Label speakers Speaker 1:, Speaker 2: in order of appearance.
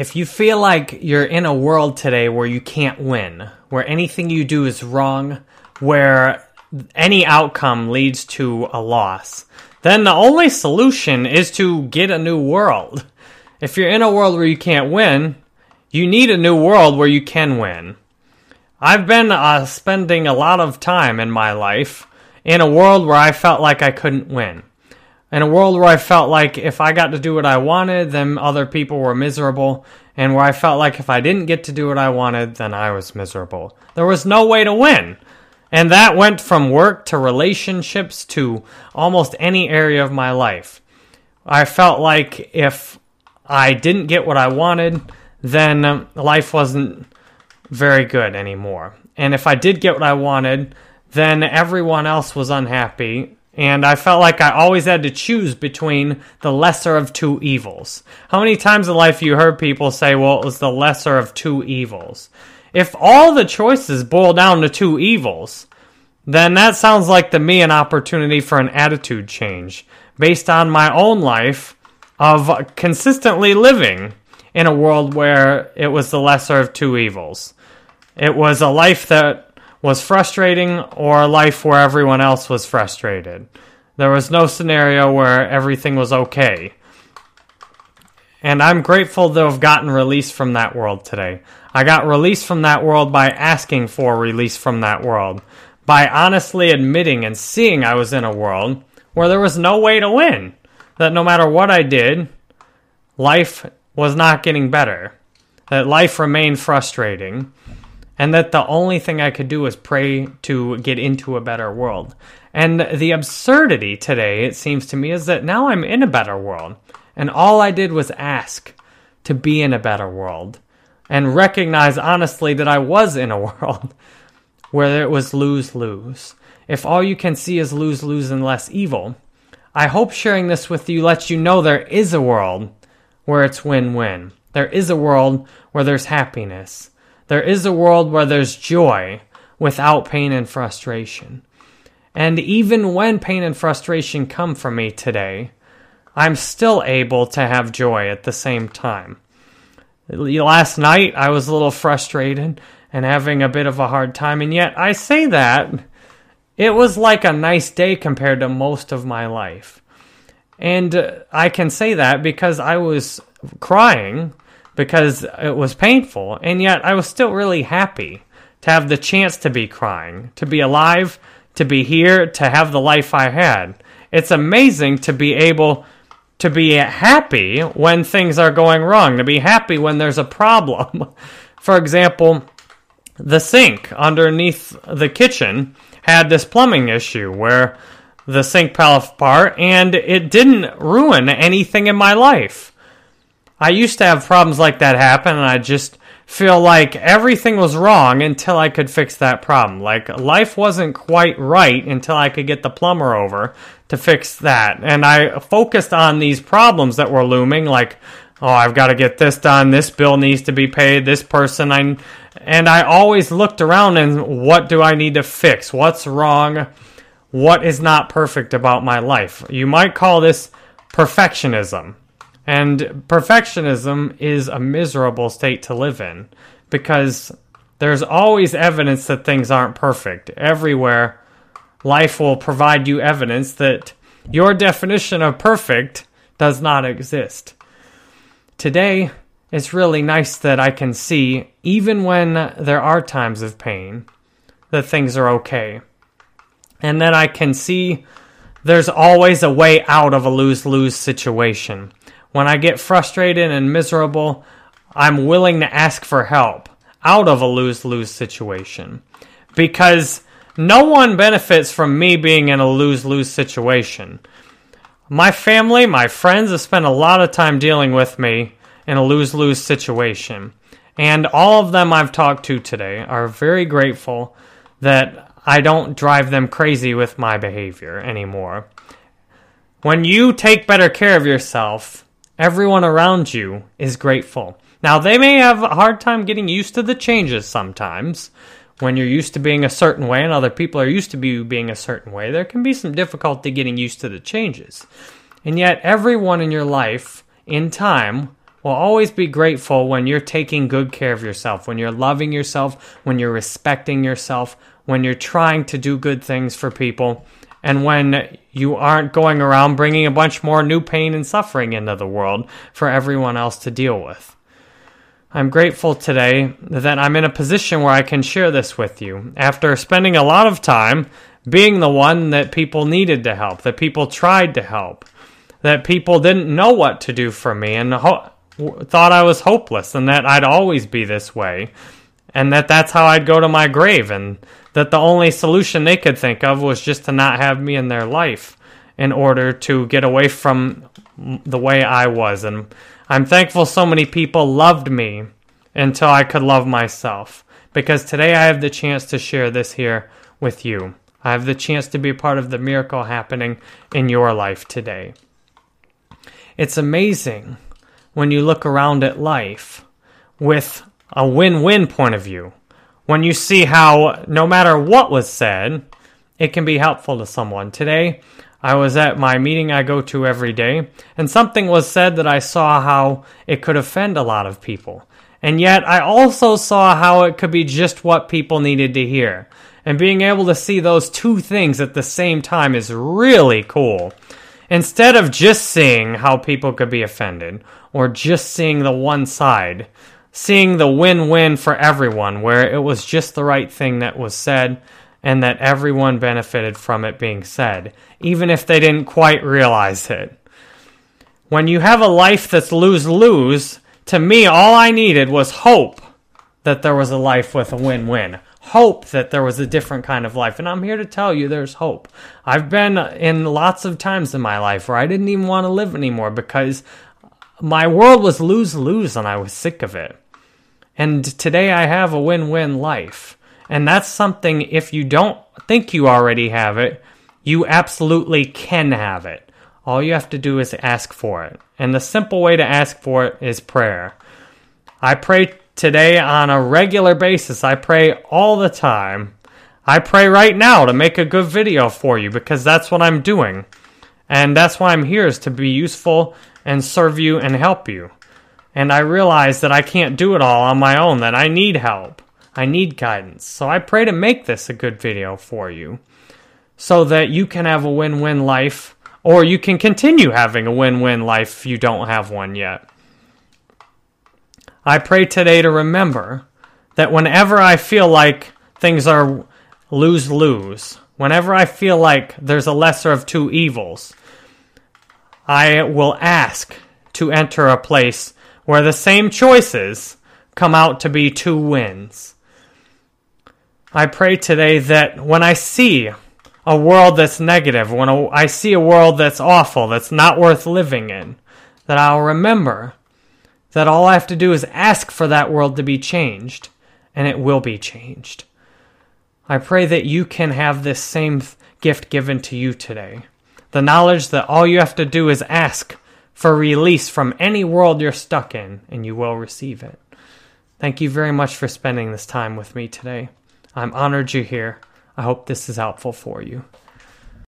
Speaker 1: If you feel like you're in a world today where you can't win, where anything you do is wrong, where any outcome leads to a loss, then the only solution is to get a new world. If you're in a world where you can't win, you need a new world where you can win. I've been uh, spending a lot of time in my life in a world where I felt like I couldn't win. In a world where I felt like if I got to do what I wanted, then other people were miserable, and where I felt like if I didn't get to do what I wanted, then I was miserable. There was no way to win. And that went from work to relationships to almost any area of my life. I felt like if I didn't get what I wanted, then life wasn't very good anymore. And if I did get what I wanted, then everyone else was unhappy. And I felt like I always had to choose between the lesser of two evils. How many times in life you heard people say, well, it was the lesser of two evils? If all the choices boil down to two evils, then that sounds like to me an opportunity for an attitude change based on my own life of consistently living in a world where it was the lesser of two evils. It was a life that was frustrating or a life where everyone else was frustrated. There was no scenario where everything was okay. And I'm grateful to have gotten released from that world today. I got released from that world by asking for release from that world, by honestly admitting and seeing I was in a world where there was no way to win. That no matter what I did, life was not getting better. That life remained frustrating and that the only thing I could do was pray to get into a better world. And the absurdity today, it seems to me, is that now I'm in a better world, and all I did was ask to be in a better world and recognize honestly that I was in a world where it was lose lose. If all you can see is lose lose and less evil, I hope sharing this with you lets you know there is a world where it's win win. There is a world where there's happiness there is a world where there's joy without pain and frustration. And even when pain and frustration come for me today, I'm still able to have joy at the same time. Last night, I was a little frustrated and having a bit of a hard time, and yet I say that it was like a nice day compared to most of my life. And I can say that because I was crying because it was painful, and yet I was still really happy to have the chance to be crying, to be alive, to be here, to have the life I had. It's amazing to be able to be happy when things are going wrong, to be happy when there's a problem. For example, the sink underneath the kitchen had this plumbing issue where the sink fell apart and it didn't ruin anything in my life. I used to have problems like that happen, and I just feel like everything was wrong until I could fix that problem. Like life wasn't quite right until I could get the plumber over to fix that. And I focused on these problems that were looming, like, oh, I've got to get this done, this bill needs to be paid, this person I and I always looked around and what do I need to fix? What's wrong? What is not perfect about my life? You might call this perfectionism. And perfectionism is a miserable state to live in because there's always evidence that things aren't perfect. Everywhere, life will provide you evidence that your definition of perfect does not exist. Today, it's really nice that I can see, even when there are times of pain, that things are okay. And that I can see there's always a way out of a lose lose situation. When I get frustrated and miserable, I'm willing to ask for help out of a lose lose situation. Because no one benefits from me being in a lose lose situation. My family, my friends have spent a lot of time dealing with me in a lose lose situation. And all of them I've talked to today are very grateful that I don't drive them crazy with my behavior anymore. When you take better care of yourself, everyone around you is grateful. Now, they may have a hard time getting used to the changes sometimes. When you're used to being a certain way and other people are used to be being a certain way, there can be some difficulty getting used to the changes. And yet, everyone in your life, in time, will always be grateful when you're taking good care of yourself, when you're loving yourself, when you're respecting yourself, when you're trying to do good things for people, and when you aren't going around bringing a bunch more new pain and suffering into the world for everyone else to deal with. I'm grateful today that I'm in a position where I can share this with you after spending a lot of time being the one that people needed to help, that people tried to help, that people didn't know what to do for me and ho- thought I was hopeless and that I'd always be this way and that that's how I'd go to my grave and that the only solution they could think of was just to not have me in their life in order to get away from the way I was and I'm thankful so many people loved me until I could love myself. Because today I have the chance to share this here with you. I have the chance to be part of the miracle happening in your life today. It's amazing when you look around at life with a win win point of view. When you see how, no matter what was said, it can be helpful to someone. Today, I was at my meeting I go to every day, and something was said that I saw how it could offend a lot of people. And yet, I also saw how it could be just what people needed to hear. And being able to see those two things at the same time is really cool. Instead of just seeing how people could be offended, or just seeing the one side, seeing the win win for everyone, where it was just the right thing that was said and that everyone benefited from it being said, even if they didn't quite realize it. When you have a life that's lose lose, to me, all I needed was hope that there was a life with a win win. Hope that there was a different kind of life. And I'm here to tell you there's hope. I've been in lots of times in my life where I didn't even want to live anymore because my world was lose lose and I was sick of it. And today I have a win win life. And that's something, if you don't think you already have it, you absolutely can have it. All you have to do is ask for it. And the simple way to ask for it is prayer. I pray today on a regular basis. I pray all the time. I pray right now to make a good video for you because that's what I'm doing. And that's why I'm here is to be useful and serve you and help you. And I realize that I can't do it all on my own, that I need help. I need guidance. So I pray to make this a good video for you so that you can have a win win life or you can continue having a win win life if you don't have one yet. I pray today to remember that whenever I feel like things are lose lose, whenever I feel like there's a lesser of two evils, I will ask to enter a place where the same choices come out to be two wins. I pray today that when I see a world that's negative, when I see a world that's awful, that's not worth living in, that I'll remember that all I have to do is ask for that world to be changed, and it will be changed. I pray that you can have this same gift given to you today. The knowledge that all you have to do is ask for release from any world you're stuck in, and you will receive it. Thank you very much for spending this time with me today. I'm honored you're here. I hope this is helpful for you.